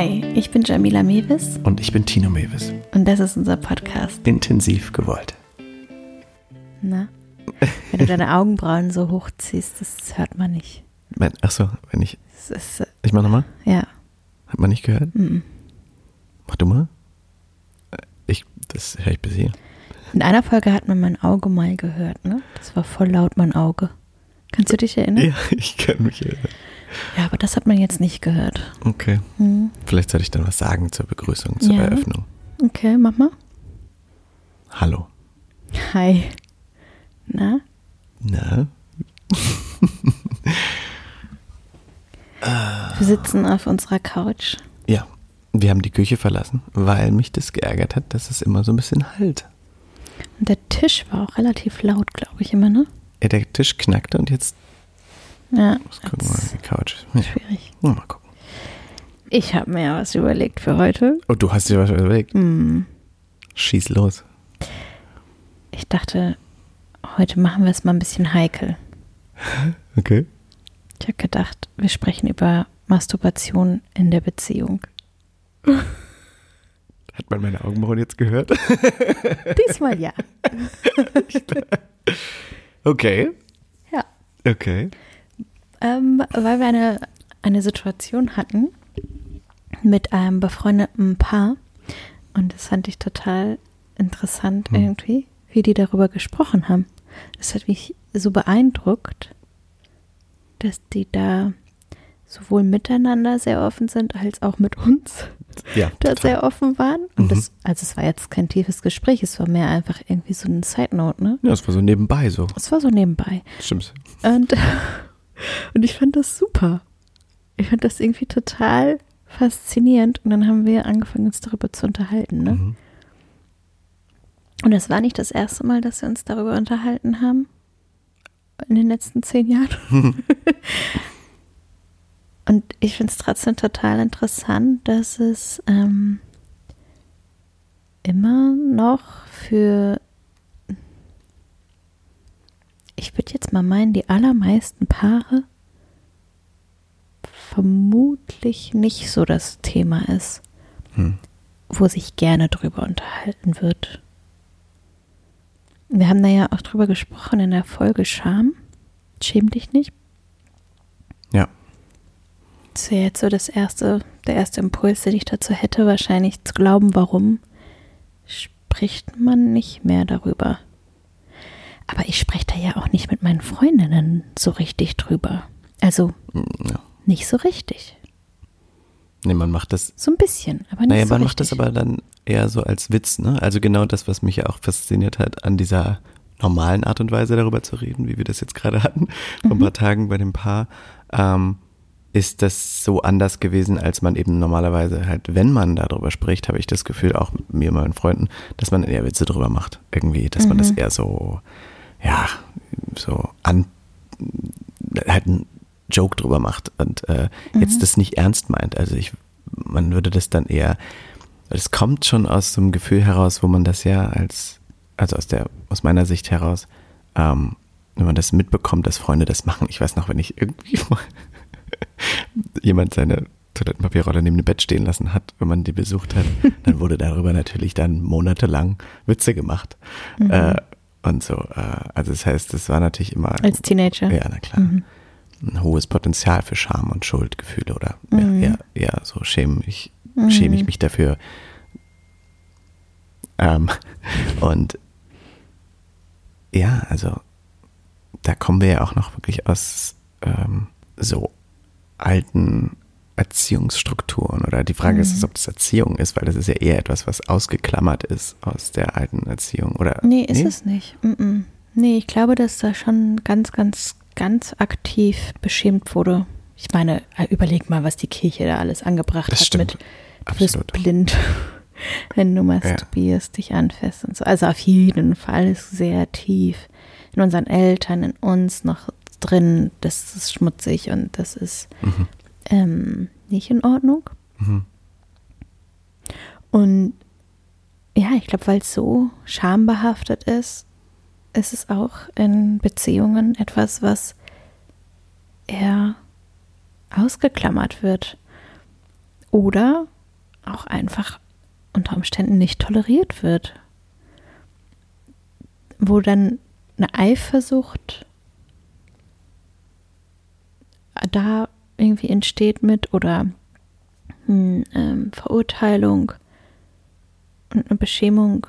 Hi, ich bin Jamila Mewis Und ich bin Tino Mewis. und das ist unser Podcast. Intensiv gewollt. Na? Wenn du deine Augenbrauen so hochziehst, das hört man nicht. Mein, ach so, wenn ich. Ist, äh, Ich mach nochmal. ja. Hat man nicht gehört? mm. Mach du mal. Äh, Ich, das höre ich bis hier. In einer Folge hat man mein Auge mal gehört, ne? Das war voll laut, mein Auge. Kannst du dich erinnern? Ja, ich kann mich erinnern. Ja, aber das hat man jetzt nicht gehört. Okay. Hm. Vielleicht sollte ich dann was sagen zur Begrüßung, zur Ja. Eröffnung. Okay, mach mal. Hallo. Hi. Na? Na? Wir sitzen auf unserer Couch. Ja. Wir haben die Küche verlassen, weil mich das geärgert hat, dass es immer so ein bisschen halt. Und der Tisch war auch relativ laut, glaube ich, immer, ne? Ja, der Tisch knackte und jetzt Ja. muss gucken wir die Couch. Ja. Schwierig. Mal gucken. Ich habe mir ja was überlegt für heute. Oh, du hast dir was überlegt. Hm. Schieß los. Ich dachte, heute machen wir es mal ein bisschen heikel. Okay. Ich habe gedacht, wir sprechen über Masturbation in der Beziehung. Hat man meine Augenbrauen jetzt gehört? Diesmal ja. Okay. Ja. Okay. Ähm, weil wir eine, eine Situation hatten mit einem befreundeten Paar. Und das fand ich total interessant Hm. irgendwie, wie die darüber gesprochen haben. Das hat mich so beeindruckt, dass die da sowohl miteinander sehr offen sind, als auch mit uns Ja. da sehr offen waren. Und Mhm. das, also es war jetzt kein tiefes Gespräch, es war mehr einfach irgendwie so eine Side Note, ne? Ja, es war so nebenbei so. Es war so nebenbei. Stimmt. Und, und ich fand das super. Ich fand das irgendwie total faszinierend. Und dann haben wir angefangen, uns darüber zu unterhalten. Ne? Mhm. Und das war nicht das erste Mal, dass wir uns darüber unterhalten haben. In den letzten zehn Jahren. Und ich finde es trotzdem total interessant, dass es ähm, immer noch für, ich würde jetzt mal meinen, die allermeisten Paare vermutlich nicht so das Thema ist, Hm. wo sich gerne drüber unterhalten wird. Wir haben da ja auch drüber gesprochen in der Folge Scham. Schäm dich nicht. Ja. Das wäre jetzt so das erste, der erste Impuls, den ich dazu hätte, wahrscheinlich zu glauben, warum spricht man nicht mehr darüber. Aber ich spreche da ja auch nicht mit meinen Freundinnen so richtig drüber. Also Hm, ja. nicht so richtig. Nee, man macht das. So ein bisschen, aber nicht Naja, so man richtig. macht das aber dann eher so als Witz, ne? Also genau das, was mich ja auch fasziniert hat, an dieser normalen Art und Weise darüber zu reden, wie wir das jetzt gerade hatten, vor ein Mhm. paar Tagen bei dem Paar, ähm, ist das so anders gewesen, als man eben normalerweise halt, wenn man darüber spricht, habe ich das Gefühl, auch mit mir und meinen Freunden, dass man eher Witze drüber macht. Irgendwie, dass man das Mhm. eher so, ja, so an, halt einen Joke drüber macht und äh, Mhm. jetzt das nicht ernst meint. Also ich, man würde das dann eher, es kommt schon aus so einem Gefühl heraus, wo man das ja als, also aus der, aus meiner Sicht heraus, ähm, wenn man das mitbekommt, dass Freunde das machen. Ich weiß noch, wenn ich irgendwie mal jemand seine Toilettenpapierrolle neben dem Bett stehen lassen hat, wenn man die besucht hat, dann wurde darüber natürlich dann monatelang Witze gemacht. Mhm. Äh, und so, äh, also das heißt, das war natürlich immer Als Teenager. ja, na klar. Mhm. Ein hohes Potenzial für Scham und Schuldgefühle oder Mhm. ja, eher so schäme ich, schäme ich Mhm. mich dafür. Ähm, und ja, also da kommen wir ja auch noch wirklich aus ähm, so alten Erziehungsstrukturen oder die Frage ist, Mhm. es, ob das Erziehung ist, weil das ist ja eher etwas, was ausgeklammert ist aus der alten Erziehung oder Nee, ist es nicht. Mm -mm. Nee, ich glaube, dass da schon ganz, ganz, ganz aktiv beschämt wurde. Ich meine, äh, überleg mal, was die Kirche da alles angebracht Das hat stimmt. mit du bist blind, wenn du masturbierst, dich anfasst und so. Also auf jeden Fall ist sehr tief in unseren Eltern, in uns noch drin. Das ist schmutzig und das ist Mhm. Ähm, nicht in Ordnung. Mhm. Und ja, ich glaube, weil es so schambehaftet ist, ist es auch in Beziehungen etwas, was eher ausgeklammert wird. Oder auch einfach unter Umständen nicht toleriert wird. Wo dann eine Eifersucht da irgendwie entsteht mit oder hm, ähm, Verurteilung und eine Beschämung.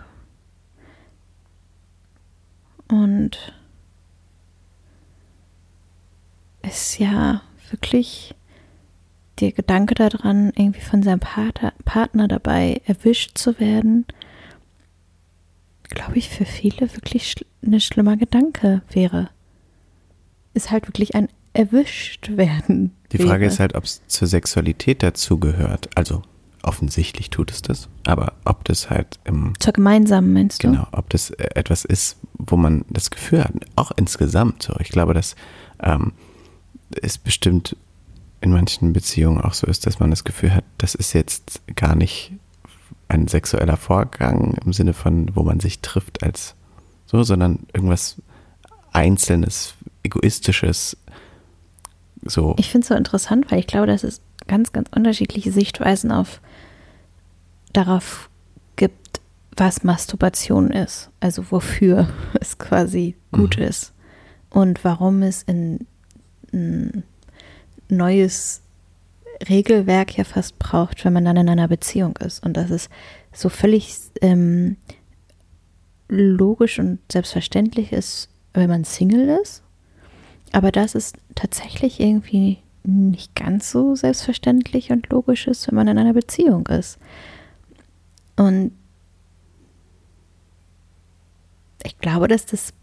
Und ist ja wirklich der Gedanke daran, irgendwie von seinem Partner, dabei erwischt zu werden, glaube ich, für viele wirklich ein schlimmer Gedanke wäre. Ist halt wirklich ein erwischt werden. Die wäre. Frage ist halt, ob es zur Sexualität dazugehört. Also offensichtlich tut es das, aber ob das halt im Zur gemeinsamen, meinst du? Genau, ob das äh, etwas ist, wo man das Gefühl hat, auch insgesamt so. Ich glaube, dass ähm, es bestimmt in manchen Beziehungen auch so ist, dass man das Gefühl hat, das ist jetzt gar nicht ein sexueller Vorgang im Sinne von, wo man sich trifft als so, sondern irgendwas Einzelnes, Egoistisches, so. Ich finde es so interessant, weil ich glaube, dass es ganz, ganz unterschiedliche Sichtweisen auf darauf gibt, was Masturbation ist. Also wofür es quasi gut Mhm. ist und warum es ein, ein neues Regelwerk ja fast braucht, wenn man dann in einer Beziehung ist. Und dass es so völlig ähm, logisch und selbstverständlich ist, wenn man Single ist. Aber dass es tatsächlich irgendwie nicht ganz so selbstverständlich und logisch ist, wenn man in einer Beziehung ist. Und ich glaube, dass das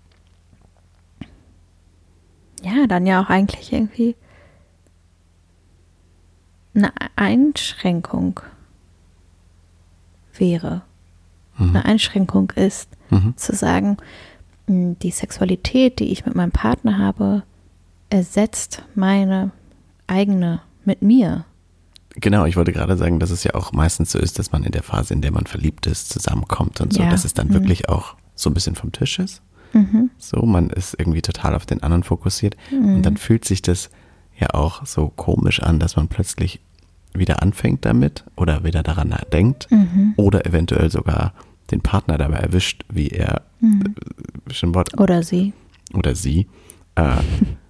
ja dann ja auch eigentlich irgendwie eine Einschränkung wäre, Mhm. eine Einschränkung ist, Mhm. zu sagen, die Sexualität, die ich mit meinem Partner habe, ersetzt meine eigene mit mir. Genau, ich wollte gerade sagen, dass es ja auch meistens so ist, dass man in der Phase, in der man verliebt ist, zusammenkommt und so, Ja. dass es dann Mhm. wirklich auch so ein bisschen vom Tisch ist. Mhm. So, man ist irgendwie total auf den anderen fokussiert. Und dann fühlt sich das ja auch so komisch an, dass man plötzlich wieder anfängt damit oder wieder daran denkt Mhm. oder eventuell sogar den Partner dabei erwischt, wie er Mhm. schon Wort Oder sie. oder sie äh,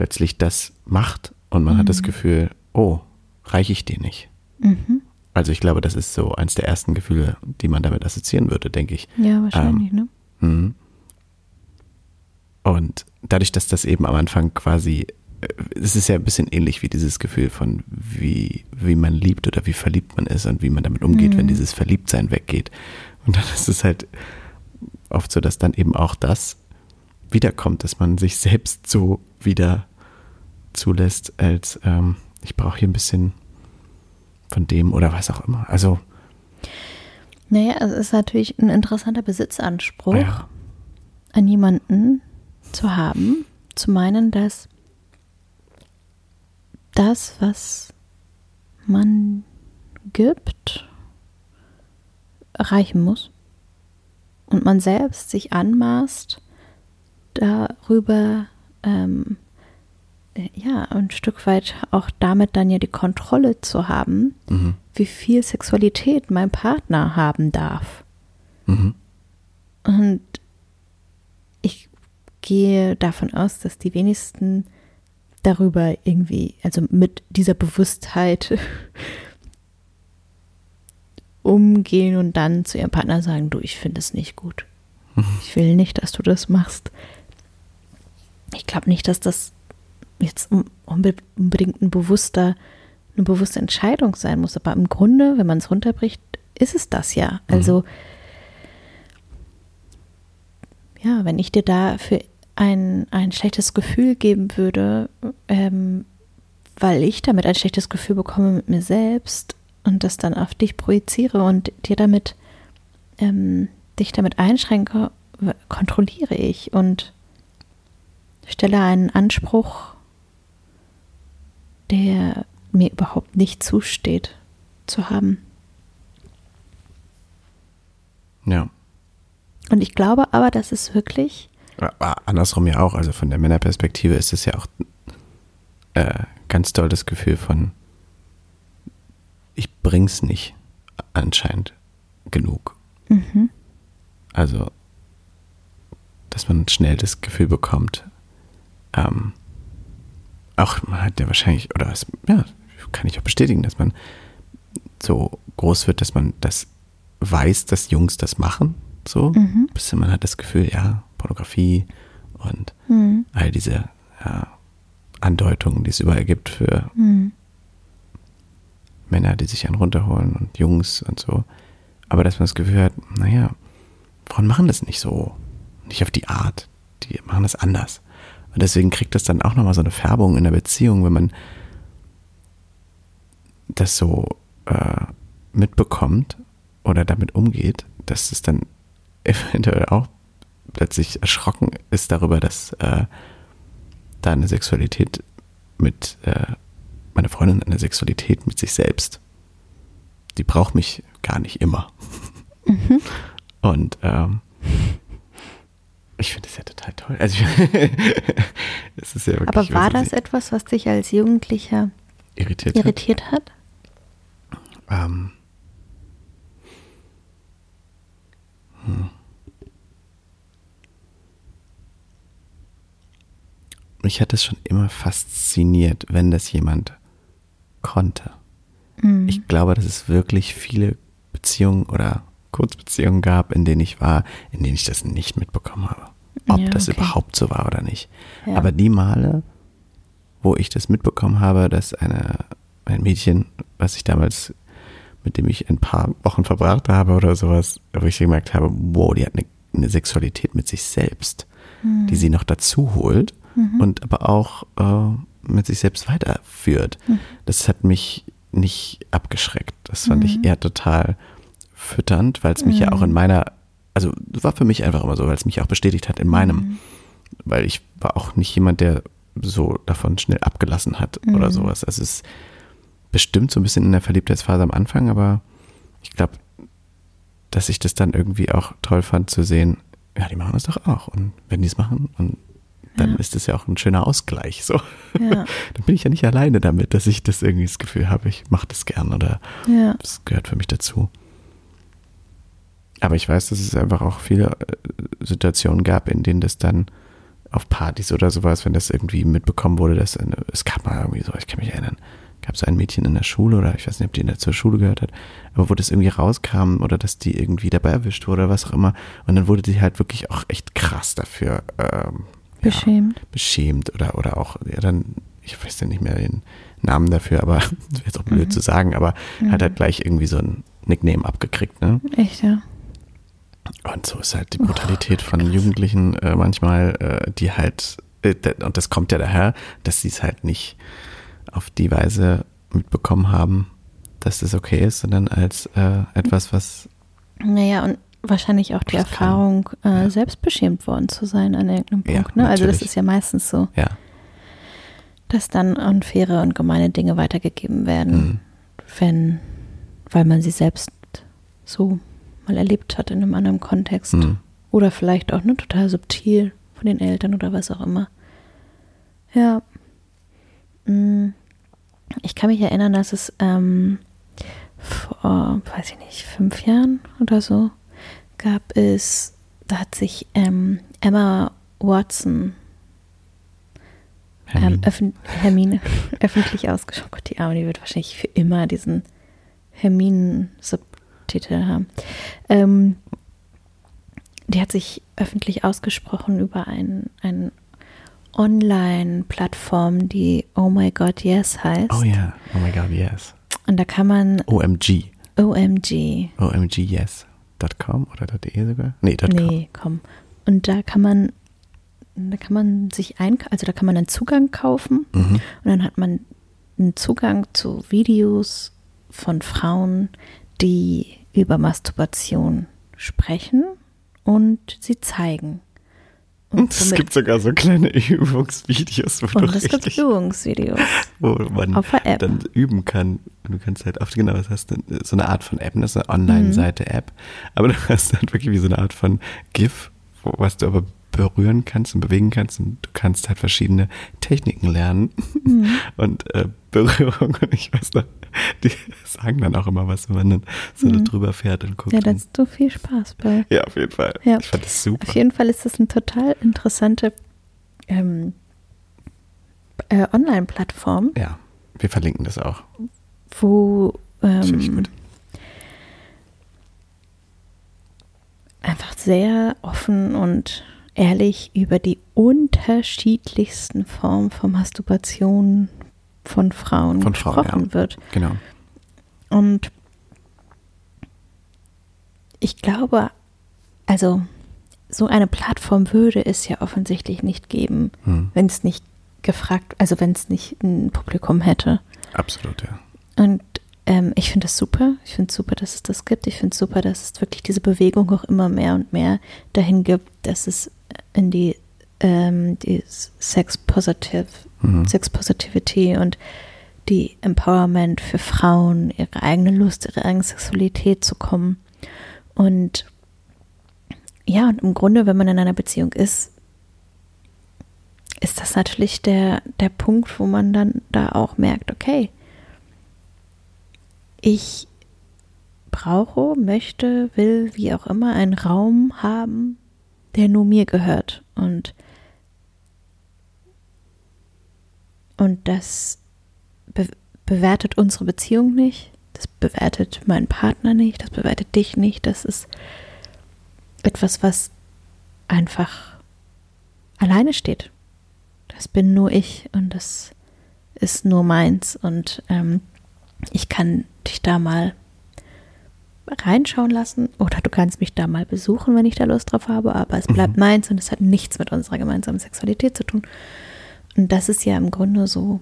plötzlich das macht und man hat das Gefühl, oh, reiche ich dir nicht. Mhm. Also ich glaube, das ist so eins der ersten Gefühle, die man damit assoziieren würde, denke ich. Ja, wahrscheinlich, ne? Mhm. Und dadurch, dass das eben am Anfang quasi, äh, es ist ja ein bisschen ähnlich wie dieses Gefühl von, wie, wie man liebt oder wie verliebt man ist und wie man damit umgeht, Mhm. wenn dieses Verliebtsein weggeht. Und dann ist es halt oft so, dass dann eben auch das wiederkommt, dass man sich selbst so wieder zulässt, als ähm, ich brauche hier ein bisschen von dem oder was auch immer. Also, Naja, es ist natürlich ein interessanter Besitzanspruch, ja. an jemanden zu haben, zu meinen, dass das, was man gibt, reichen muss. Und man selbst sich anmaßt, darüber, ähm, äh, ja, ein Stück weit auch damit dann ja die Kontrolle zu haben, Mhm. wie viel Sexualität mein Partner haben darf. Mhm. Und ich gehe davon aus, dass die wenigsten darüber irgendwie, also mit dieser Bewusstheit umgehen und dann zu ihrem Partner sagen, du, ich finde es nicht gut. Ich will nicht, dass du das machst. Ich glaube nicht, dass das jetzt un- unbe- unbedingt ein bewusster, eine bewusste Entscheidung sein muss. Aber im Grunde, wenn man es runterbricht, ist es das ja. Also ja, wenn ich dir dafür ein, ein schlechtes Gefühl geben würde, ähm, weil ich damit ein schlechtes Gefühl bekomme mit mir selbst und das dann auf dich projiziere und dir damit, ähm, dich damit einschränke, kontrolliere ich und stelle einen Anspruch, der mir überhaupt nicht zusteht, zu haben. Ja. Und ich glaube aber, dass es wirklich Aber andersrum ja auch, also von der Männerperspektive ist es ja auch äh, ganz toll das Gefühl von, ich bring's nicht anscheinend genug. Mhm. Also, dass man schnell das Gefühl bekommt, ähm, auch man hat ja wahrscheinlich, oder es, ja, kann ich auch bestätigen, dass man so groß wird, dass man das weiß, dass Jungs das machen. So, Mhm. bis man hat das Gefühl, ja, Pornografie und Mhm. all diese ja, Andeutungen, die es überall gibt für Mhm. Männer, die sich einen runterholen und Jungs und so. Aber dass man das Gefühl hat, naja, Frauen machen das nicht so. Nicht auf die Art. Die machen das anders. Und deswegen kriegt das dann auch nochmal so eine Färbung in der Beziehung, wenn man das so äh, mitbekommt oder damit umgeht, dass es dann eventuell auch plötzlich erschrocken ist darüber, dass äh, da eine Sexualität mit, äh, meine Freundin eine Sexualität mit sich selbst. Die braucht mich gar nicht immer. Und ähm, ich finde das ja total toll. Also es ist ja wirklich, Aber war das etwas, was dich als Jugendlicher irritiert? hat. irritiert hat? Ähm, hm. Mich hat es schon immer fasziniert, wenn das jemand konnte. Mhm. Ich glaube, dass es wirklich viele Beziehungen oder Kurzbeziehungen gab, in denen ich war, in denen ich das nicht mitbekommen habe. Ob Ja, das okay. überhaupt so war oder nicht. Ja. Aber die Male, wo ich das mitbekommen habe, dass eine, ein Mädchen, was ich damals, mit dem ich ein paar Wochen verbracht habe oder sowas, wo ich gemerkt habe, wow, die hat eine, eine Sexualität mit sich selbst, Mhm. die sie noch dazu holt und aber auch äh, mit sich selbst weiterführt. Mhm. Das hat mich nicht abgeschreckt. Das fand ich eher total fütternd, weil es mich ja auch in meiner, also war für mich einfach immer so, weil es mich auch bestätigt hat in meinem, weil ich war auch nicht jemand, der so davon schnell abgelassen hat oder sowas. Es ist bestimmt so ein bisschen in der Verliebtheitsphase am Anfang, aber ich glaube, dass ich das dann irgendwie auch toll fand zu sehen, ja, die machen das doch auch. Und wenn die es machen, und dann Ja. ist das ja auch ein schöner Ausgleich. So. Ja. dann bin ich ja nicht alleine damit, dass ich das irgendwie das Gefühl habe, ich mache das gern oder Ja. das gehört für mich dazu. Aber ich weiß, dass es einfach auch viele äh, Situationen gab, in denen das dann auf Partys oder sowas, wenn das irgendwie mitbekommen wurde, dass eine, es gab mal irgendwie so, ich kann mich erinnern, gab es ein Mädchen in der Schule oder ich weiß nicht, ob die in der zur Schule gehört hat, aber wo das irgendwie rauskam oder dass die irgendwie dabei erwischt wurde oder was auch immer und dann wurde die halt wirklich auch echt krass dafür ähm, ja, Beschämt. beschämt oder, oder auch, ja, dann, ich weiß ja nicht mehr den Namen dafür, aber das wäre jetzt auch blöd zu sagen, aber hat halt gleich irgendwie so ein Nickname abgekriegt, ne? Echt, ja. Und so ist halt die Brutalität von Jugendlichen äh, manchmal, äh, die halt, äh, und das kommt ja daher, dass sie es halt nicht auf die Weise mitbekommen haben, dass das okay ist, sondern als äh, etwas, was, Naja, und wahrscheinlich auch die Das kann- Erfahrung, äh, ja. selbst beschämt worden zu sein an irgendeinem Ja, Punkt. ne? Also das ist ja meistens so, ja, dass dann unfaire und gemeine Dinge weitergegeben werden, Mhm. wenn, weil man sie selbst so mal erlebt hat in einem anderen Kontext. Mhm. Oder vielleicht auch nur total subtil von den Eltern oder was auch immer. Ja. Mm. Ich kann mich erinnern, dass es ähm, vor, weiß ich nicht, fünf Jahren oder so gab es, da hat sich ähm, Emma Watson ähm, Hermine. öffn Hermine öffentlich ausgesprochen. Gott, die Arme, die wird wahrscheinlich für immer diesen Herminen-Subtitel haben. Ähm, die hat sich öffentlich ausgesprochen über ein, ein Online-Plattform, die Oh My God Yes heißt. oh ja, oh my god, yes. Und da kann man OMG, OMG. omgyes.com oder .de sogar? Nee, .com. Nee, komm. Und da kann man, da kann man sich ein, also da kann man einen Zugang kaufen Mhm. und dann hat man einen Zugang zu Videos von Frauen, die über Masturbation sprechen und sie zeigen. Und, Es gibt sogar so kleine Übungsvideos, wo, du und es gibt Übungsvideos. wo man auf der App. dann üben kann. Du kannst halt auf, genau, das heißt so eine Art von App, das ist eine Online-Seite-App, aber du hast halt wirklich wie so eine Art von GIF, was du aber berühren kannst und bewegen kannst und du kannst halt verschiedene Techniken lernen mhm. und äh, Berührung und ich weiß noch, die sagen dann auch immer was, wenn man dann so mhm. drüber fährt und guckt. Ja, da hast du viel Spaß bei. Ja, auf jeden Fall. Ja. Ich fand das super. Auf jeden Fall ist das eine total interessante ähm, äh, Online-Plattform. Ja, wir verlinken das auch. Wo ähm, einfach sehr offen und ehrlich über die unterschiedlichsten Formen von Masturbation von Frauen von gesprochen Frauen, ja. wird. Genau. Und ich glaube, also so eine Plattform würde es ja offensichtlich nicht geben, hm. wenn es nicht gefragt, also wenn es nicht ein Publikum hätte. Absolut, ja. Und ähm, ich finde das super. Ich finde es super, dass es das gibt. Ich finde es super, dass es wirklich diese Bewegung auch immer mehr und mehr dahin gibt, dass es in die, ähm, die Sex Positive, mhm. Sex Positivity und die Empowerment für Frauen, ihre eigene Lust, ihre eigene Sexualität zu kommen. Und ja, und im Grunde, wenn man in einer Beziehung ist, ist das natürlich der, der Punkt, wo man dann da auch merkt, okay, ich brauche, möchte, will, wie auch immer, einen Raum haben, der nur mir gehört. Und, und das be bewertet unsere Beziehung nicht, das bewertet meinen Partner nicht, das bewertet dich nicht. Das ist etwas, was einfach alleine steht. Das bin nur ich und das ist nur meins. Und ähm, ich kann dich da mal reinschauen lassen oder du kannst mich da mal besuchen, wenn ich da Lust drauf habe, aber es bleibt mhm. meins und es hat nichts mit unserer gemeinsamen Sexualität zu tun. Und das ist ja im Grunde so,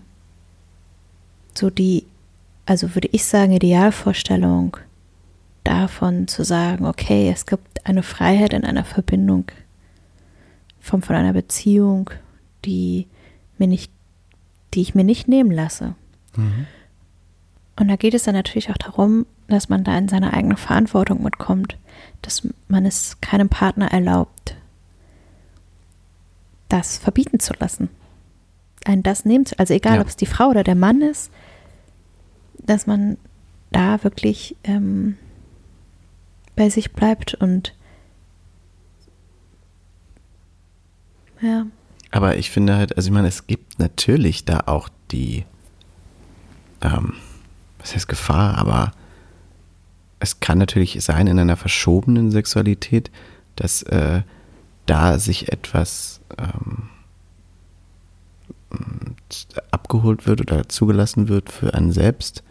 so die, also würde ich sagen, Idealvorstellung davon zu sagen, okay, es gibt eine Freiheit in einer Verbindung von, von einer Beziehung, die mir nicht, die ich mir nicht nehmen lasse. Mhm. Und da geht es dann natürlich auch darum, dass man da in seine eigene Verantwortung mitkommt, dass man es keinem Partner erlaubt, das verbieten zu lassen. Ein das nehmen zu, also egal, ja. ob es die Frau oder der Mann ist, dass man da wirklich ähm, bei sich bleibt und ja. Aber ich finde halt, also ich meine, es gibt natürlich da auch die ähm, was heißt Gefahr, aber es kann natürlich sein in einer verschobenen Sexualität, dass äh, da sich etwas ähm, abgeholt wird oder zugelassen wird für einen selbst,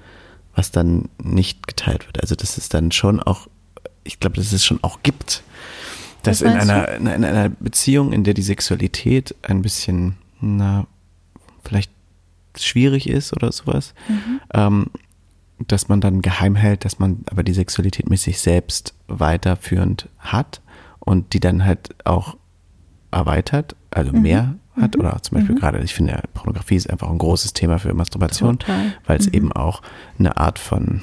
was dann nicht geteilt wird. Also das ist dann schon auch, ich glaube, dass es schon auch gibt, dass in einer, in einer Beziehung, in der die Sexualität ein bisschen, na, vielleicht schwierig ist oder sowas, mhm. ähm, dass man dann geheim hält, dass man aber die Sexualität mit sich selbst weiterführend hat und die dann halt auch erweitert, also mhm. mehr hat mhm. oder zum Beispiel mhm. gerade, ich finde, Pornografie ist einfach ein großes Thema für Masturbation, weil es mhm. eben auch eine Art von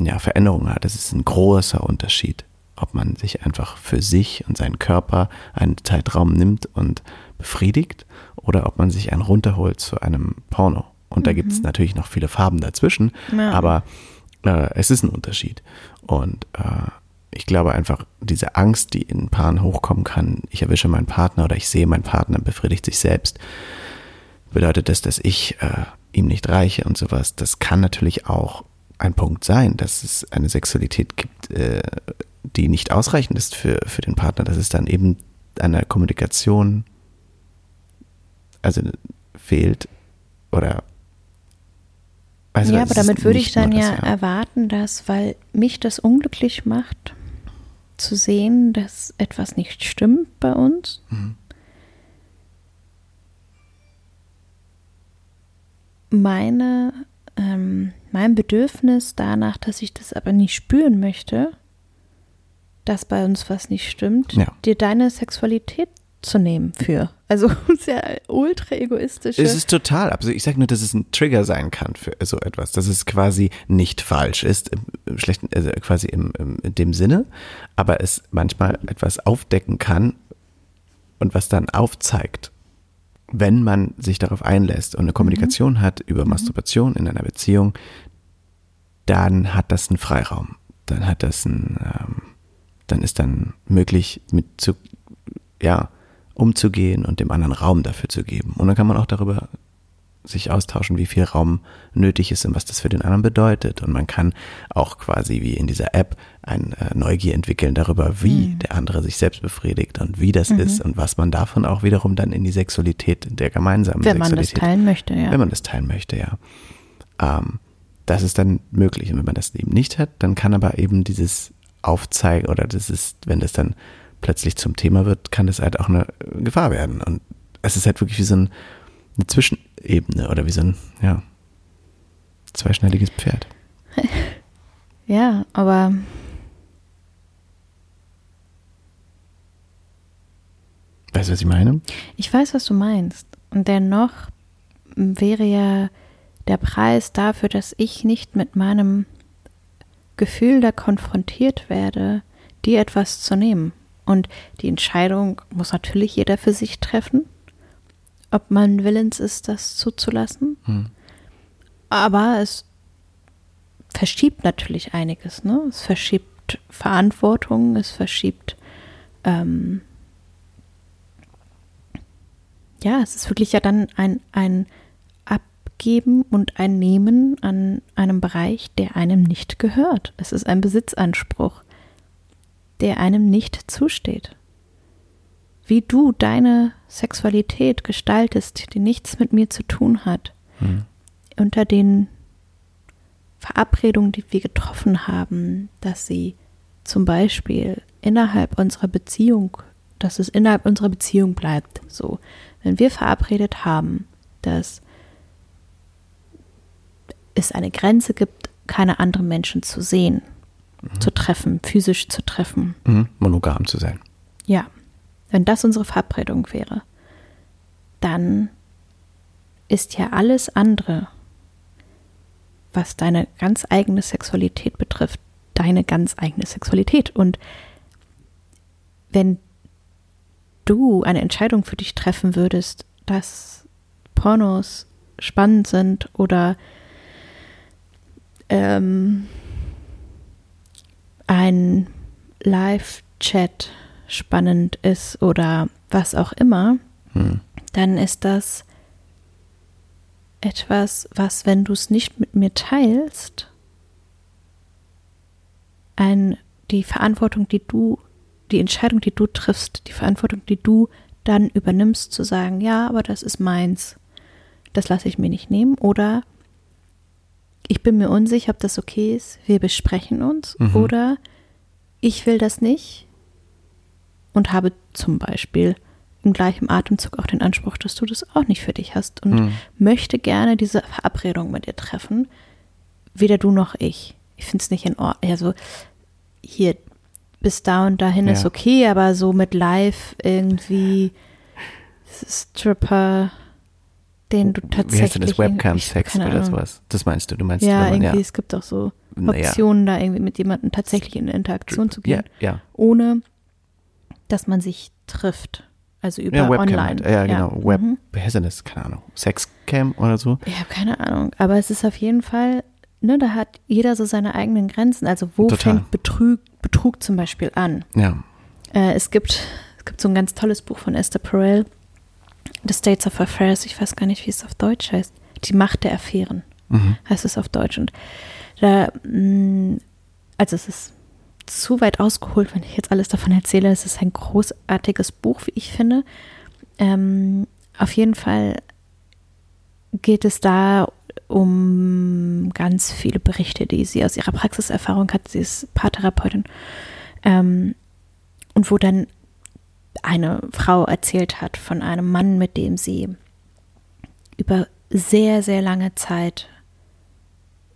ja, Veränderung hat. Es ist ein großer Unterschied, ob man sich einfach für sich und seinen Körper einen Zeitraum nimmt und befriedigt oder ob man sich einen runterholt zu einem Porno. Und da gibt es mhm. natürlich noch viele Farben dazwischen, ja. aber äh, es ist ein Unterschied. Und äh, ich glaube einfach, diese Angst, die in Paaren hochkommen kann, ich erwische meinen Partner oder ich sehe meinen Partner befriedigt sich selbst, bedeutet das, dass ich äh, ihm nicht reiche und sowas. Das kann natürlich auch ein Punkt sein, dass es eine Sexualität gibt, äh, die nicht ausreichend ist für, für den Partner, dass es dann eben eine Kommunikation also fehlt oder also ja, aber damit würde ich dann ja, ja erwarten, dass, weil mich das unglücklich macht, zu sehen, dass etwas nicht stimmt bei uns. Mhm. Meine, ähm, mein Bedürfnis danach, dass ich das aber nicht spüren möchte, dass bei uns was nicht stimmt, ja. dir deine Sexualität zu nehmen für. Also sehr ultra egoistisch. Es ist total. Also ich sage nur, dass es ein Trigger sein kann für so etwas, dass es quasi nicht falsch ist, im schlechten, also quasi im, im, in dem Sinne, aber es manchmal etwas aufdecken kann, und was dann aufzeigt, wenn man sich darauf einlässt und eine Kommunikation mhm. hat über Masturbation in einer Beziehung, dann hat das einen Freiraum. Dann hat das ein, ähm, dann ist dann möglich, mit zu, ja, umzugehen und dem anderen Raum dafür zu geben. Und dann kann man auch darüber sich austauschen, wie viel Raum nötig ist und was das für den anderen bedeutet. Und man kann auch quasi wie in dieser App ein äh, Neugier entwickeln darüber, wie mhm. der andere sich selbst befriedigt und wie das mhm. ist und was man davon auch wiederum dann in die Sexualität, der gemeinsamen wenn Sexualität. Wenn man das teilen möchte, ja. Wenn man das teilen möchte, ja. Ähm, das ist dann möglich. Und wenn man das eben nicht hat, dann kann aber eben dieses Aufzeigen oder das ist, wenn das dann plötzlich zum Thema wird, kann das halt auch eine Gefahr werden. Und es ist halt wirklich wie so ein, eine Zwischenebene oder wie so ein, ja, zweischneidiges Pferd. ja, aber Weißt du, was ich meine? Ich weiß, was du meinst. Und dennoch wäre ja der Preis dafür, dass ich nicht mit meinem Gefühl da konfrontiert werde, dir etwas zu nehmen. Und die Entscheidung muss natürlich jeder für sich treffen, ob man willens ist, das zuzulassen. Hm. Aber es verschiebt natürlich einiges. Ne? Es verschiebt Verantwortung, es verschiebt ähm, ja, es ist wirklich ja dann ein, ein Abgeben und ein Nehmen an einem Bereich, der einem nicht gehört. Es ist ein Besitzanspruch, der einem nicht zusteht. Wie du deine Sexualität gestaltest, die nichts mit mir zu tun hat, mhm. unter den Verabredungen, die wir getroffen haben, dass sie zum Beispiel innerhalb unserer Beziehung, dass es innerhalb unserer Beziehung bleibt, so wenn wir verabredet haben, dass es eine Grenze gibt, keine anderen Menschen zu sehen, mhm. zu treffen, physisch zu treffen. Mhm. Monogam zu sein. Ja, wenn das unsere Verabredung wäre, dann ist ja alles andere, was deine ganz eigene Sexualität betrifft, deine ganz eigene Sexualität. Und wenn du eine Entscheidung für dich treffen würdest, dass Pornos spannend sind oder ähm, ein Live-Chat spannend ist oder was auch immer, hm. dann ist das etwas, was, wenn du es nicht mit mir teilst, ein, die Verantwortung, die du die Entscheidung, die du triffst, die Verantwortung, die du dann übernimmst, zu sagen, ja, aber das ist meins, das lasse ich mir nicht nehmen. Oder ich bin mir unsicher, ob das okay ist, wir besprechen uns. Mhm. Oder ich will das nicht und habe zum Beispiel im gleichen Atemzug auch den Anspruch, dass du das auch nicht für dich hast und mhm. möchte gerne diese Verabredung mit dir treffen, weder du noch ich. Ich finde es nicht in Ordnung. Also hier, bis da und dahin ja. ist okay, aber so mit live irgendwie Stripper, den du tatsächlich. Wie heißt denn das Webcam-Sex oder sowas? Das meinst du? Du meinst, ja, man, irgendwie, ja. es gibt auch so Optionen, naja. da irgendwie mit jemandem tatsächlich in Interaktion zu gehen, ja, ja. ohne dass man sich trifft. Also über ja, Webcam online. Halt. Ja, genau. Ja. Web, mhm. wie heißt denn das? Keine Ahnung. Sexcam oder so? Ich habe keine Ahnung. Aber es ist auf jeden Fall, ne, da hat jeder so seine eigenen Grenzen. Also wo Total. fängt Betrug, Betrug zum Beispiel an. Ja. Äh, es, gibt, es gibt so ein ganz tolles Buch von Esther Perel, The States of Affairs, ich weiß gar nicht, wie es auf Deutsch heißt. Die Macht der Affären mhm. heißt es auf Deutsch. Und da, mm, also es ist zu weit ausgeholt, wenn ich jetzt alles davon erzähle. Es ist ein großartiges Buch, wie ich finde. Ähm, auf jeden Fall geht es da um ganz viele Berichte, die sie aus ihrer Praxiserfahrung hat. Sie ist Paartherapeutin. Ähm, und wo dann eine Frau erzählt hat von einem Mann, mit dem sie über sehr, sehr lange Zeit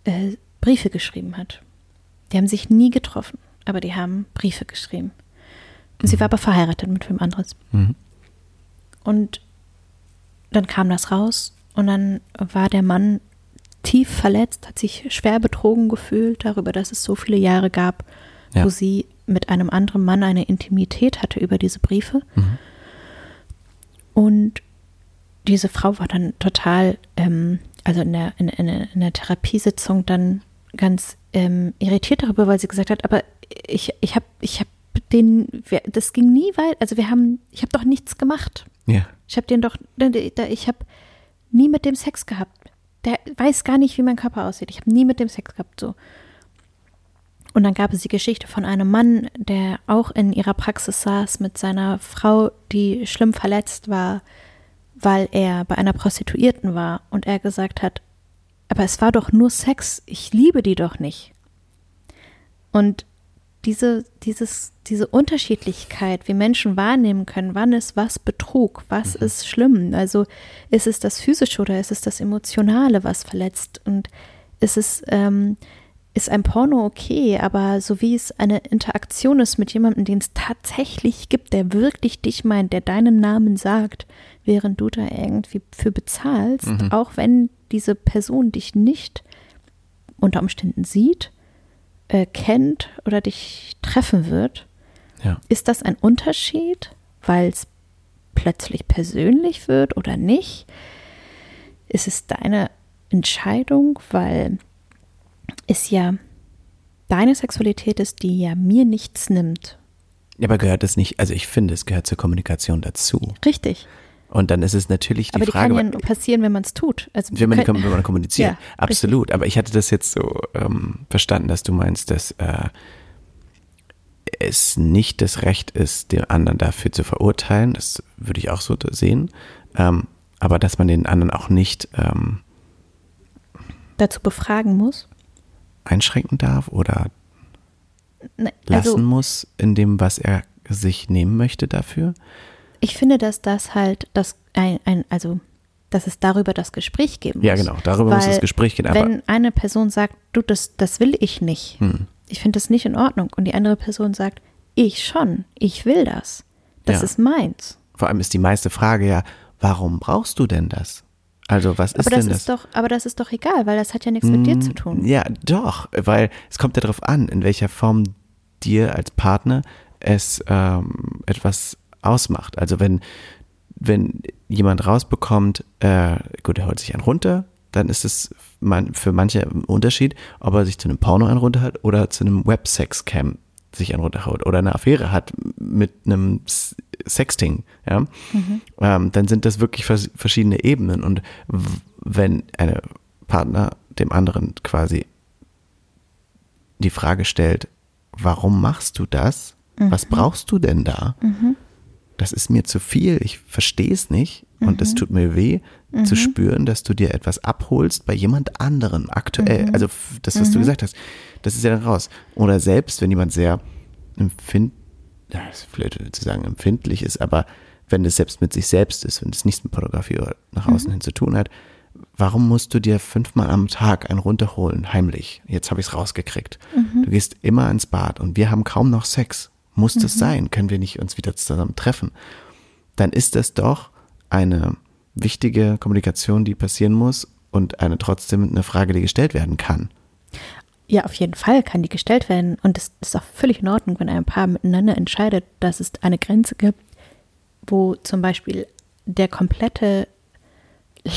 äh, Briefe geschrieben hat. Die haben sich nie getroffen, aber die haben Briefe geschrieben. Und sie war aber verheiratet mit wem anderes. Mhm. Und dann kam das raus und dann war der Mann tief verletzt, hat sich schwer betrogen gefühlt darüber, dass es so viele Jahre gab, ja. wo sie mit einem anderen Mann eine Intimität hatte über diese Briefe. Mhm. Und diese Frau war dann total, ähm, also in der, in, in, in der Therapiesitzung dann ganz ähm, irritiert darüber, weil sie gesagt hat, aber ich, ich habe ich hab den, das ging nie weit, also wir haben, ich habe doch nichts gemacht. Ja. Ich habe den doch, ich habe nie mit dem Sex gehabt. Der weiß gar nicht, wie mein Körper aussieht. Ich habe nie mit dem Sex gehabt, so. Und dann gab es die Geschichte von einem Mann, der auch in ihrer Praxis saß mit seiner Frau, die schlimm verletzt war, weil er bei einer Prostituierten war und er gesagt hat, aber es war doch nur Sex, ich liebe die doch nicht. Und diese, dieses, diese Unterschiedlichkeit, wie Menschen wahrnehmen können, wann ist was Betrug, was mhm. ist schlimm. Also ist es das Physische oder ist es das Emotionale, was verletzt? Und ist es, ähm, ist ein Porno okay, aber so wie es eine Interaktion ist mit jemandem, den es tatsächlich gibt, der wirklich dich meint, der deinen Namen sagt, während du da irgendwie für bezahlst, mhm. auch wenn diese Person dich nicht unter Umständen sieht, äh, kennt oder dich treffen wird, ja. ist das ein Unterschied, weil es plötzlich persönlich wird oder nicht? Ist es deine Entscheidung, weil es ja deine Sexualität ist, die ja mir nichts nimmt. Ja, aber gehört das nicht, also ich finde, es gehört zur Kommunikation dazu. Richtig. Und dann ist es natürlich die aber Frage. Aber die kann ja nur passieren, wenn man es tut. Also wenn, man, können, wenn man kommuniziert. Ja, Absolut. Richtig. Aber ich hatte das jetzt so ähm, verstanden, dass du meinst, dass äh, es nicht das Recht ist, den anderen dafür zu verurteilen. Das würde ich auch so sehen. Ähm, aber dass man den anderen auch nicht ähm, dazu befragen muss. Einschränken darf oder ne, also, lassen muss in dem, was er sich nehmen möchte dafür ich finde, dass das halt das ein, ein also dass es darüber das Gespräch geben muss. Ja, genau, darüber Weil, muss das Gespräch gehen. wenn eine Person sagt, du, das, das will ich nicht, hm. ich finde das nicht in Ordnung, und die andere Person sagt, ich schon, ich will das, das ja. ist meins. Vor allem ist die meiste Frage ja, warum brauchst du denn das? Also was ist aber das denn ist das? Doch, aber das ist doch egal, weil das hat ja nichts mit dir zu hm, tun. Ja, doch, weil es kommt ja darauf an, in welcher Form dir als Partner es ähm, etwas ausmacht. Also wenn, wenn jemand rausbekommt, äh, gut, er holt sich einen runter, dann ist es für manche ein Unterschied, ob er sich zu einem Porno einen runter hat oder zu einem Websex-Cam sich einen runterhaut oder eine Affäre hat mit einem Sexting, ja, mhm. ähm, dann sind das wirklich vers verschiedene Ebenen. Und wenn eine Partner dem anderen quasi die Frage stellt, warum machst du das? Mhm. Was brauchst du denn da? Mhm das ist mir zu viel, ich verstehe es nicht und es mhm. tut mir weh, mhm. zu spüren, dass du dir etwas abholst bei jemand anderem aktuell. Mhm. Also das, was du mhm. gesagt hast, das ist ja dann raus. Oder selbst, wenn jemand sehr empfind, ja, vielleicht zu sagen empfindlich ist, aber wenn es selbst mit sich selbst ist, wenn es nichts mit Pornografie oder nach außen mhm. hin zu tun hat, warum musst du dir fünfmal am Tag ein runterholen, heimlich? Jetzt habe ich es rausgekriegt. Du gehst immer ins Bad und wir haben kaum noch Sex. Muss das sein? Können wir nicht uns wieder zusammen treffen? Dann ist das doch eine wichtige Kommunikation, die passieren muss und eine trotzdem eine Frage, die gestellt werden kann. Ja, auf jeden Fall kann die gestellt werden. Und es ist auch völlig in Ordnung, wenn ein Paar miteinander entscheidet, dass es eine Grenze gibt, wo zum Beispiel der komplette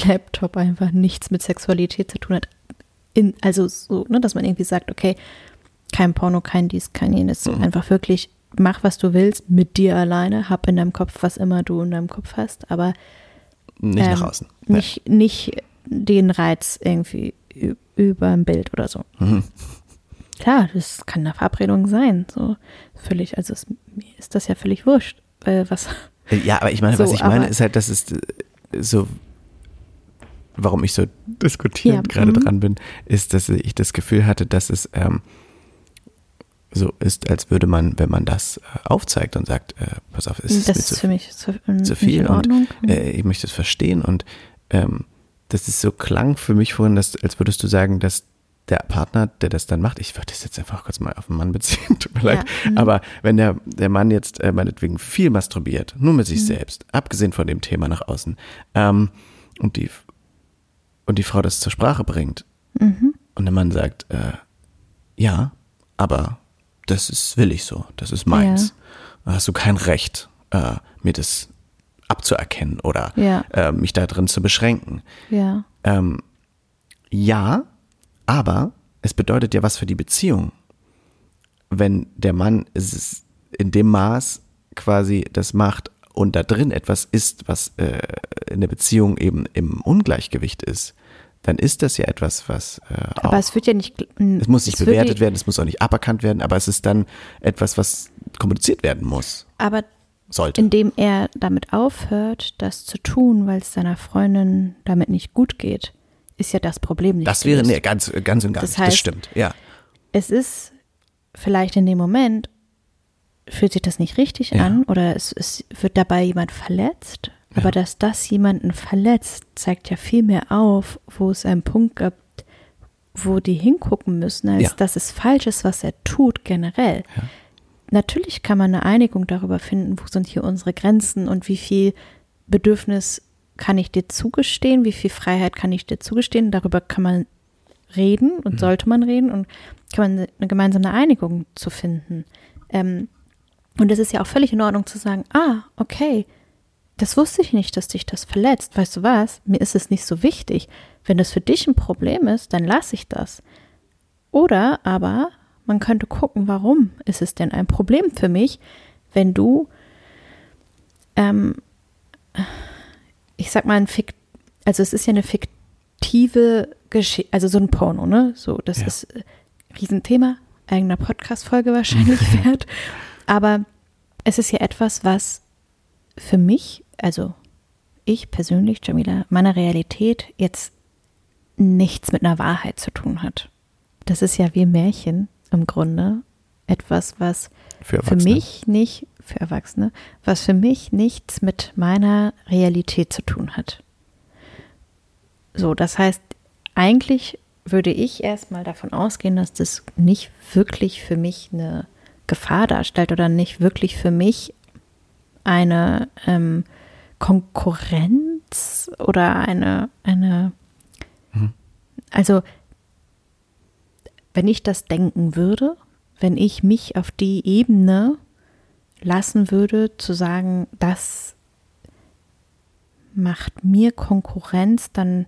Laptop einfach nichts mit Sexualität zu tun hat. In, also so, ne, dass man irgendwie sagt, okay, kein Porno, kein dies, kein jenes, mhm. einfach wirklich mach, was du willst, mit dir alleine, hab in deinem Kopf, was immer du in deinem Kopf hast, aber nicht ähm, nach außen. Nicht, ja. nicht den Reiz irgendwie über ein Bild oder so. Mhm. Klar, das kann eine Verabredung sein. So völlig, also mir ist das ja völlig wurscht. Äh, was, ja, aber ich meine, so, was ich meine, ist halt, dass es äh, so, warum ich so diskutierend ja, gerade mhm. dran bin, ist, dass ich das Gefühl hatte, dass es ähm, so ist, als würde man, wenn man das äh, aufzeigt und sagt, äh, pass auf, es ist, das ist zu, für mich zu, zu viel und äh, ich möchte es verstehen und ähm, das ist so klang für mich vorhin, dass, als würdest du sagen, dass der Partner, der das dann macht, ich würde das jetzt einfach kurz mal auf den Mann beziehen, tut mir leid, mhm. aber wenn der, der Mann jetzt äh, meinetwegen viel masturbiert, nur mit sich mhm. selbst, abgesehen von dem Thema nach außen, ähm, und die und die Frau das zur Sprache bringt mhm. und der Mann sagt, äh, ja, aber das ist, will ich so, das ist meins. Ja. Da hast du kein Recht, äh, mir das abzuerkennen oder Ja. äh, mich da drin zu beschränken. Ja. Ähm, ja, aber es bedeutet ja was für die Beziehung, wenn der Mann es in dem Maß quasi das macht und da drin etwas ist, was äh, in der Beziehung eben im Ungleichgewicht ist, dann ist das ja etwas, was äh, auch, Aber es wird ja nicht. es muss nicht es bewertet nicht- werden, es muss auch nicht aberkannt werden, aber es ist dann etwas, was kommuniziert werden muss, Aber sollte. indem er damit aufhört, das zu tun, weil es seiner Freundin damit nicht gut geht, ist ja das Problem nicht. das wäre, nee, ganz, ganz und gar Das nicht, das heißt- stimmt, ja. es ist vielleicht in dem Moment, fühlt sich das nicht richtig Ja. an oder es, es wird dabei jemand verletzt. Aber dass das jemanden verletzt, zeigt ja viel mehr auf, wo es einen Punkt gibt, wo die hingucken müssen, als Ja. dass es falsch ist, was er tut generell. Natürlich kann man eine Einigung darüber finden, wo sind hier unsere Grenzen und wie viel Bedürfnis kann ich dir zugestehen, wie viel Freiheit kann ich dir zugestehen. Darüber kann man reden und sollte man reden und kann man eine gemeinsame Einigung zu finden. Ähm, und es ist ja auch völlig in Ordnung zu sagen, ah, okay, das wusste ich nicht, dass dich das verletzt. Weißt du was? Mir ist es nicht so wichtig. Wenn das für dich ein Problem ist, dann lasse ich das. Oder aber man könnte gucken, warum ist es denn ein Problem für mich, wenn du, ähm, ich sag mal, ein Fik also es ist ja eine fiktive Geschichte, also so ein Porno, ne? So, das Ja. ist äh, Riesenthema, eigener Podcast-Folge wahrscheinlich wert. Aber es ist ja etwas, was für mich, also ich persönlich, Jamila, meine Realität jetzt nichts mit einer Wahrheit zu tun hat. Das ist ja wie Märchen im Grunde. Etwas, was Für für mich nicht, für Erwachsene, was für mich nichts mit meiner Realität zu tun hat. So, das heißt, eigentlich würde ich erstmal davon ausgehen, dass das nicht wirklich für mich eine Gefahr darstellt oder nicht wirklich für mich eine ähm, Konkurrenz oder eine, eine, also wenn ich das denken würde, wenn ich mich auf die Ebene lassen würde, zu sagen, das macht mir Konkurrenz, dann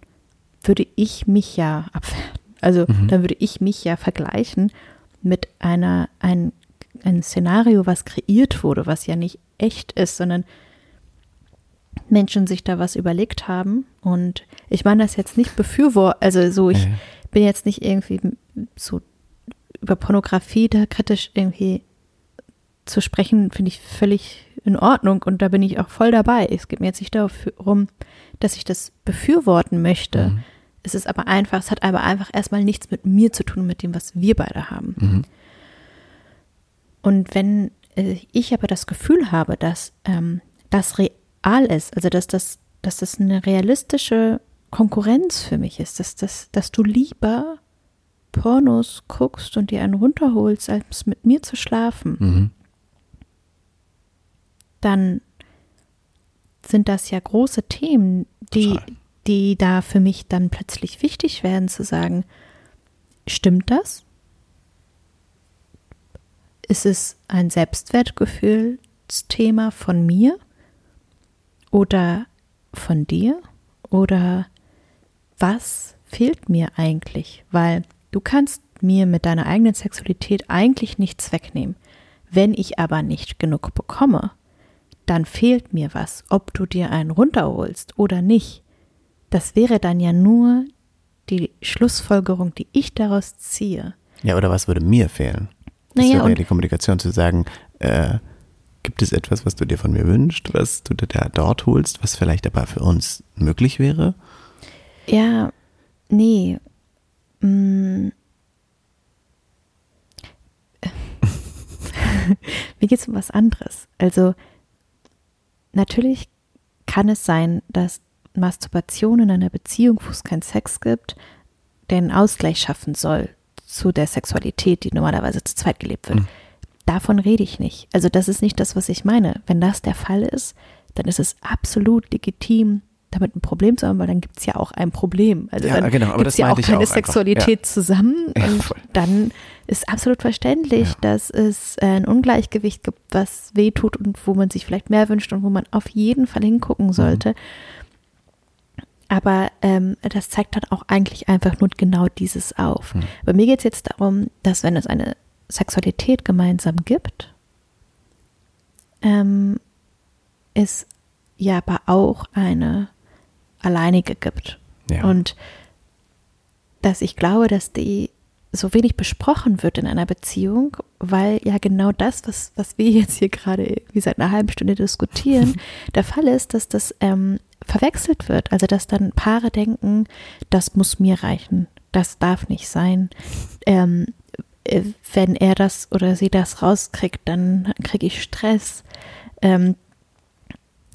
würde ich mich ja abwerten. Also dann würde ich mich ja vergleichen mit einer, ein, ein Szenario, was kreiert wurde, was ja nicht echt ist, sondern Menschen sich da was überlegt haben. Und ich meine das jetzt nicht befürworten, also so, ich Ja, bin jetzt nicht irgendwie so über Pornografie da kritisch irgendwie zu sprechen, finde ich völlig in Ordnung und da bin ich auch voll dabei. Es geht mir jetzt nicht darum, dass ich das befürworten möchte. Mhm. Es ist aber einfach, es hat aber einfach erstmal nichts mit mir zu tun, mit dem, was wir beide haben. Mhm. Und wenn äh, ich aber das Gefühl habe, dass ähm, das real ist, also dass das, dass das eine realistische Konkurrenz für mich ist, dass, dass, dass du lieber Pornos guckst und dir einen runterholst, als mit mir zu schlafen, Mhm. dann sind das ja große Themen, die, Total. die da für mich dann plötzlich wichtig werden, zu sagen, stimmt das? Ist es ein Selbstwertgefühlsthema von mir oder von dir? Oder was fehlt mir eigentlich? Weil du kannst mir mit deiner eigenen Sexualität eigentlich nichts wegnehmen. Wenn ich aber nicht genug bekomme, dann fehlt mir was, ob du dir einen runterholst oder nicht. Das wäre dann ja nur die Schlussfolgerung, die ich daraus ziehe. Ja, oder was würde mir fehlen? Das Naja, wäre ja die Kommunikation zu sagen, äh, gibt es etwas, was du dir von mir wünschst, was du da dort holst, was vielleicht aber für uns möglich wäre? Ja, nee. Mm. Mir geht es um was anderes. Also, natürlich kann es sein, dass Masturbation in einer Beziehung, wo es keinen Sex gibt, den Ausgleich schaffen soll zu der Sexualität, die normalerweise zu zweit gelebt wird. Mhm. Davon rede ich nicht. Also das ist nicht das, was ich meine. Wenn das der Fall ist, dann ist es absolut legitim, damit ein Problem zu haben, weil dann gibt es ja auch ein Problem. Also Ja, dann genau, aber gibt das es ja auch keine auch. Sexualität zusammen Ja, und dann ist absolut verständlich, Ja. dass es äh, ein Ungleichgewicht gibt, was wehtut und wo man sich vielleicht mehr wünscht und wo man auf jeden Fall hingucken Mhm. sollte. Aber ähm, das zeigt dann auch eigentlich einfach nur genau dieses auf. Mhm. Bei mir geht es jetzt darum, dass wenn es eine Sexualität gemeinsam gibt, ähm, es ja aber auch eine alleinige gibt. Ja. Und dass ich glaube, dass die so wenig besprochen wird in einer Beziehung, weil ja genau das, was, was wir jetzt hier gerade wie seit einer halben Stunde diskutieren, der Fall ist, dass das ähm, verwechselt wird. Also dass dann Paare denken, das muss mir reichen, das darf nicht sein. Ähm, äh, wenn er das oder sie das rauskriegt, dann kriege ich Stress. Ähm,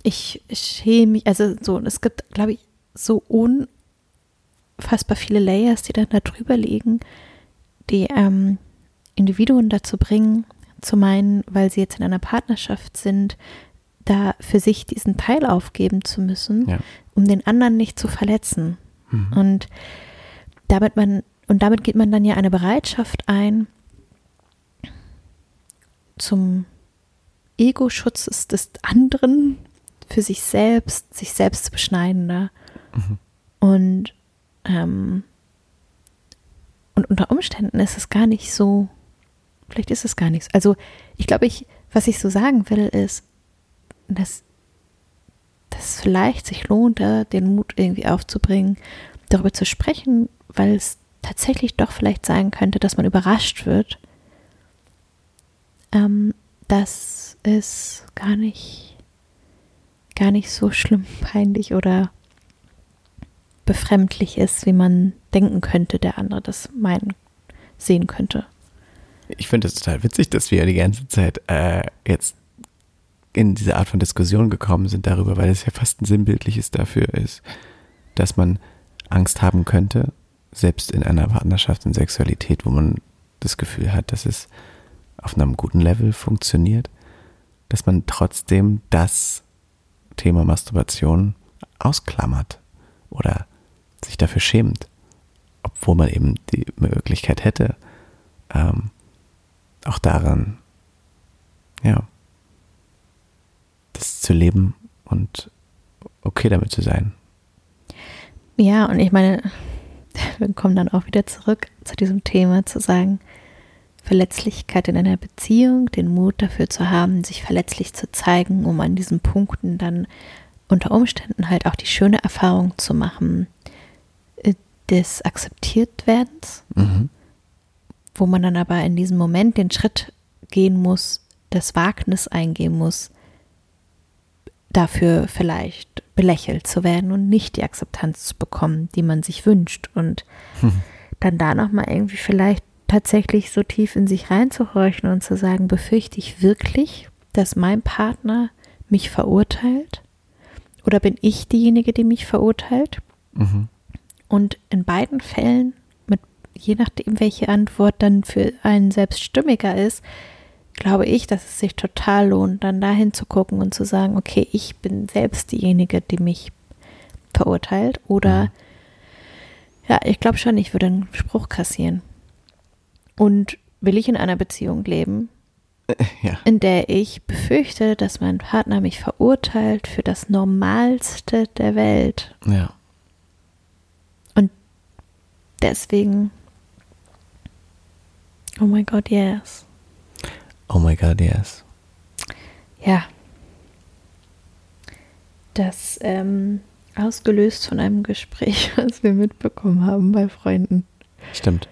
ich schäme mich, also so, es gibt, glaube ich, so unfassbar viele Layers, die dann da drüber liegen, die ähm, Individuen dazu bringen, zu meinen, weil sie jetzt in einer Partnerschaft sind, da für sich diesen Teil aufgeben zu müssen, Ja. um den anderen nicht zu verletzen. Mhm. Und damit man, und damit geht man dann ja eine Bereitschaft ein zum Ego-Schutz des- anderen für sich selbst, sich selbst zu beschneiden da. Mhm. Und, ähm, und unter Umständen ist es gar nicht so, vielleicht ist es gar nichts. Also ich glaube, ich, was ich so sagen will, ist, dass dass es vielleicht sich lohnt, den Mut irgendwie aufzubringen, darüber zu sprechen, weil es tatsächlich doch vielleicht sein könnte, dass man überrascht wird, ähm, dass es gar nicht, gar nicht so schlimm, peinlich oder befremdlich ist, wie man denken könnte, der andere das meinen, sehen könnte. Ich finde es total witzig, dass wir die ganze Zeit äh, jetzt in diese Art von Diskussion gekommen sind darüber, weil es ja fast ein sinnbildliches dafür ist, dass man Angst haben könnte, selbst in einer Partnerschaft in Sexualität, wo man das Gefühl hat, dass es auf einem guten Level funktioniert, dass man trotzdem das Thema Masturbation ausklammert oder sich dafür schämt, obwohl man eben die Möglichkeit hätte, ähm, auch daran, ja, das zu leben und okay damit zu sein. Ja, und ich meine, wir kommen dann auch wieder zurück zu diesem Thema, zu sagen, Verletzlichkeit in einer Beziehung, den Mut dafür zu haben, sich verletzlich zu zeigen, um an diesen Punkten dann unter Umständen halt auch die schöne Erfahrung zu machen äh, des Akzeptiertwerdens, Mhm. wo man dann aber in diesem Moment den Schritt gehen muss, das Wagnis eingehen muss, dafür vielleicht belächelt zu werden und nicht die Akzeptanz zu bekommen, die man sich wünscht und dann da nochmal irgendwie vielleicht tatsächlich so tief in sich reinzuhorchen und zu sagen, befürchte ich wirklich, dass mein Partner mich verurteilt? Oder bin ich diejenige, die mich verurteilt? Mhm. Und in beiden Fällen, mit je nachdem, welche Antwort dann für einen selbst stimmiger ist, glaube ich, dass es sich total lohnt, dann dahin zu gucken und zu sagen, okay, ich bin selbst diejenige, die mich verurteilt. Oder Mhm. ja, ich glaube schon, ich würde einen Spruch kassieren. Und will ich in einer Beziehung leben, Ja. in der ich befürchte, dass mein Partner mich verurteilt für das Normalste der Welt. Ja. Deswegen, oh mein Gott, yes. Oh my God, yes. Ja. Das ähm, ausgelöst von einem Gespräch, was wir mitbekommen haben bei Freunden. Stimmt.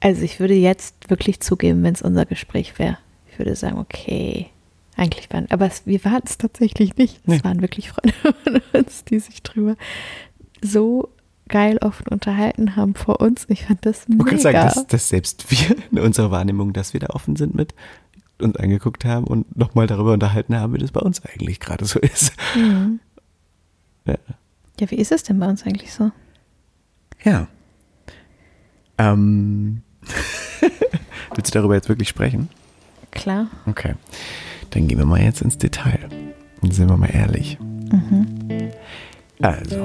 Also ich würde jetzt wirklich zugeben, wenn es unser Gespräch wäre. Ich würde sagen, okay, eigentlich waren, aber es, wir waren es tatsächlich nicht. Es Nee. waren wirklich Freunde von uns, die sich drüber so geil offen unterhalten haben vor uns. Ich fand das mega. sagen, dass, dass selbst wir in unserer Wahrnehmung, dass wir da offen sind mit, uns angeguckt haben und nochmal darüber unterhalten haben, wie das bei uns eigentlich gerade so ist. Mhm. Ja. Ja, wie ist es denn bei uns eigentlich so? Ja. Ähm. Willst du darüber jetzt wirklich sprechen? Klar. Okay. Dann gehen wir mal jetzt ins Detail. Und sind wir mal ehrlich. Also,